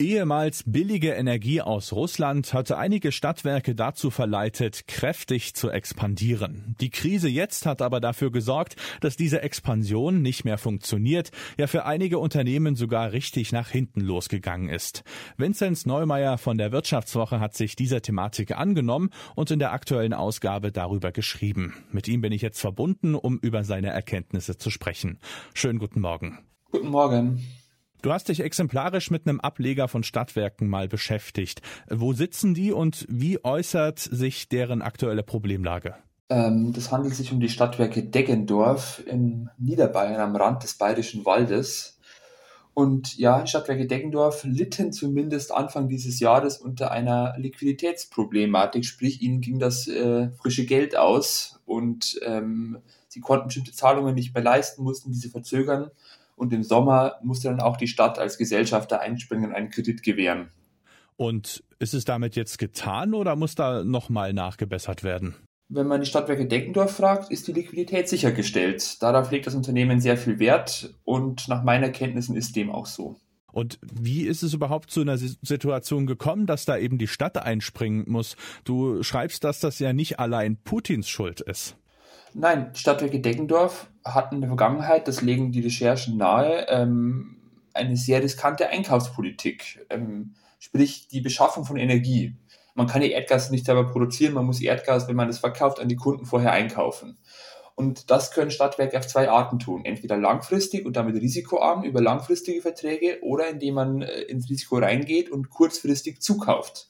Ehemals billige Energie aus Russland hatte einige Stadtwerke dazu verleitet, kräftig zu expandieren. Die Krise jetzt hat aber dafür gesorgt, dass diese Expansion nicht mehr funktioniert, ja für einige Unternehmen sogar richtig nach hinten losgegangen ist. Vinzenz Neumeier von der Wirtschaftswoche hat sich dieser Thematik angenommen und in der aktuellen Ausgabe darüber geschrieben. Mit ihm bin ich jetzt verbunden, um über seine Erkenntnisse zu sprechen. Schönen guten Morgen. Guten Morgen. Du hast dich exemplarisch mit einem Ableger von Stadtwerken mal beschäftigt. Wo sitzen die und wie äußert sich deren aktuelle Problemlage? Ähm, das handelt sich um die Stadtwerke Deggendorf in Niederbayern am Rand des Bayerischen Waldes. Und ja, Stadtwerke Deggendorf litten zumindest Anfang dieses Jahres unter einer Liquiditätsproblematik, sprich ihnen ging das äh, frische Geld aus und ähm, sie konnten bestimmte Zahlungen nicht mehr leisten, mussten diese verzögern und im Sommer musste dann auch die Stadt als Gesellschafter einspringen und einen Kredit gewähren. Und ist es damit jetzt getan oder muss da nochmal nachgebessert werden? Wenn man die Stadtwerke Deckendorf fragt, ist die Liquidität sichergestellt. Darauf legt das Unternehmen sehr viel Wert und nach meinen Kenntnissen ist dem auch so. Und wie ist es überhaupt zu einer Situation gekommen, dass da eben die Stadt einspringen muss? Du schreibst, dass das ja nicht allein Putins Schuld ist. Nein, die Stadtwerke Deggendorf hatten in der Vergangenheit, das legen die Recherchen nahe, ähm, eine sehr riskante Einkaufspolitik, ähm, sprich die Beschaffung von Energie. Man kann ja Erdgas nicht selber produzieren, man muss Erdgas, wenn man es verkauft, an die Kunden vorher einkaufen. Und das können Stadtwerke auf zwei Arten tun. Entweder langfristig und damit risikoarm über langfristige Verträge oder indem man äh, ins Risiko reingeht und kurzfristig zukauft.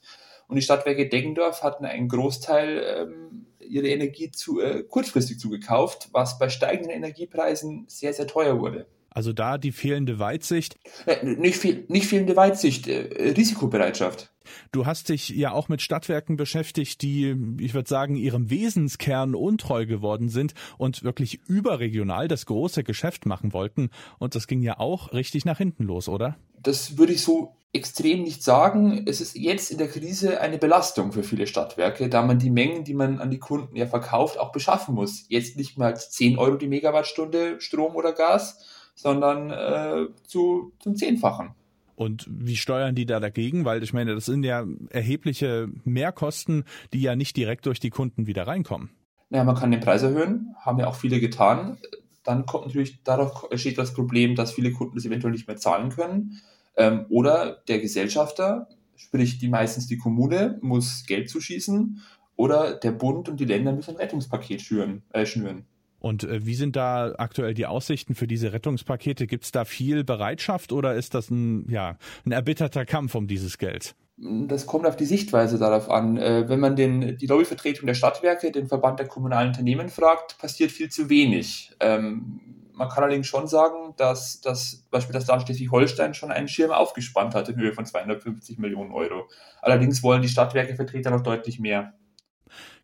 Und die Stadtwerke Deggendorf hatten einen Großteil ähm, ihre Energie zu, äh, kurzfristig zugekauft, was bei steigenden Energiepreisen sehr, sehr teuer wurde. Also da die fehlende Weitsicht? Äh, nicht, fehl, nicht fehlende Weitsicht, äh, Risikobereitschaft. Du hast dich ja auch mit Stadtwerken beschäftigt, die, ich würde sagen, ihrem Wesenskern untreu geworden sind und wirklich überregional das große Geschäft machen wollten. Und das ging ja auch richtig nach hinten los, oder? Das würde ich so extrem nicht sagen. Es ist jetzt in der Krise eine Belastung für viele Stadtwerke, da man die Mengen, die man an die Kunden ja verkauft, auch beschaffen muss. Jetzt nicht als 10 Euro die Megawattstunde Strom oder Gas, sondern äh, zu, zum Zehnfachen. Und wie steuern die da dagegen? Weil ich meine, das sind ja erhebliche Mehrkosten, die ja nicht direkt durch die Kunden wieder reinkommen. Naja, man kann den Preis erhöhen, haben ja auch viele getan. Dann kommt natürlich, dadurch entsteht das Problem, dass viele Kunden das eventuell nicht mehr zahlen können. Ähm, oder der Gesellschafter, sprich die meistens die Kommune, muss Geld zuschießen oder der Bund und die Länder müssen ein Rettungspaket schüren, äh, schnüren. Und äh, wie sind da aktuell die Aussichten für diese Rettungspakete? Gibt es da viel Bereitschaft oder ist das ein, ja, ein erbitterter Kampf um dieses Geld? Das kommt auf die Sichtweise darauf an. Äh, wenn man den, die Lobbyvertretung der Stadtwerke, den Verband der kommunalen Unternehmen fragt, passiert viel zu wenig. Ähm, man kann allerdings schon sagen, dass das Beispiel das Land Schleswig-Holstein schon einen Schirm aufgespannt hat in Höhe von 250 Millionen Euro. Allerdings wollen die Stadtwerkevertreter noch deutlich mehr.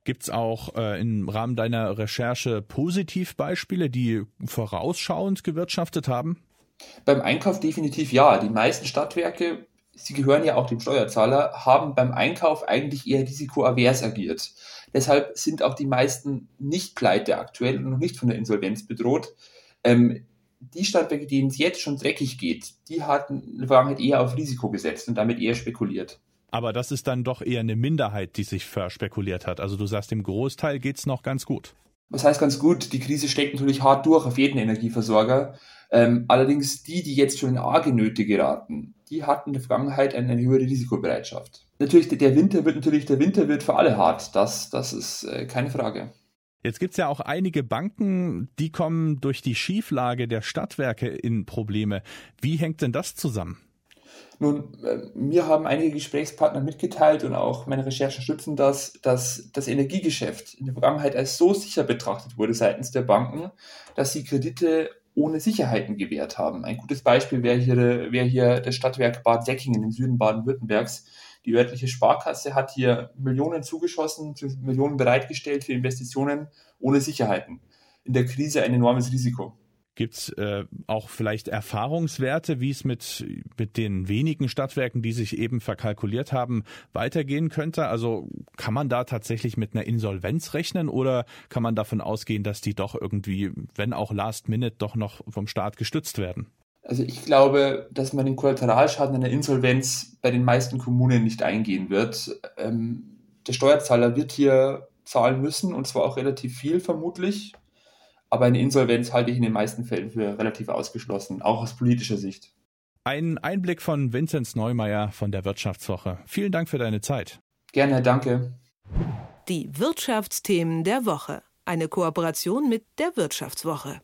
Gibt es auch äh, im Rahmen deiner Recherche Positivbeispiele, die vorausschauend gewirtschaftet haben? Beim Einkauf definitiv ja. Die meisten Stadtwerke, sie gehören ja auch dem Steuerzahler, haben beim Einkauf eigentlich eher risikoavers agiert. Deshalb sind auch die meisten nicht pleite aktuell und noch nicht von der Insolvenz bedroht. Ähm, die Stadtwerke, denen es jetzt schon dreckig geht, die hatten in der Vergangenheit eher auf Risiko gesetzt und damit eher spekuliert. Aber das ist dann doch eher eine Minderheit, die sich verspekuliert hat. Also du sagst, im Großteil geht es noch ganz gut. Was heißt ganz gut? Die Krise steckt natürlich hart durch auf jeden Energieversorger. Ähm, allerdings die, die jetzt schon in arge Nöte geraten, die hatten in der Vergangenheit eine, eine höhere Risikobereitschaft. Natürlich, der Winter wird natürlich, der Winter wird für alle hart. Das, das ist äh, keine Frage. Jetzt gibt's ja auch einige Banken, die kommen durch die Schieflage der Stadtwerke in Probleme. Wie hängt denn das zusammen? Nun, äh, mir haben einige Gesprächspartner mitgeteilt und auch meine Recherchen stützen das, dass das Energiegeschäft in der Vergangenheit als so sicher betrachtet wurde seitens der Banken, dass sie Kredite ohne Sicherheiten gewährt haben. Ein gutes Beispiel wäre hier, wäre hier das Stadtwerk Bad Säckingen im Süden Baden-Württembergs, die örtliche Sparkasse hat hier Millionen zugeschossen, Millionen bereitgestellt für Investitionen ohne Sicherheiten. In der Krise ein enormes Risiko. Gibt es äh, auch vielleicht Erfahrungswerte, wie es mit, mit den wenigen Stadtwerken, die sich eben verkalkuliert haben, weitergehen könnte? Also kann man da tatsächlich mit einer Insolvenz rechnen oder kann man davon ausgehen, dass die doch irgendwie, wenn auch last minute, doch noch vom Staat gestützt werden? Also ich glaube, dass man den Kollateralschaden einer Insolvenz bei den meisten Kommunen nicht eingehen wird. Ähm, der Steuerzahler wird hier zahlen müssen und zwar auch relativ viel vermutlich. Aber eine Insolvenz halte ich in den meisten Fällen für relativ ausgeschlossen, auch aus politischer Sicht. Ein Einblick von Vinzenz Neumeier von der Wirtschaftswoche. Vielen Dank für deine Zeit. Gerne, danke. Die Wirtschaftsthemen der Woche. Eine Kooperation mit der Wirtschaftswoche.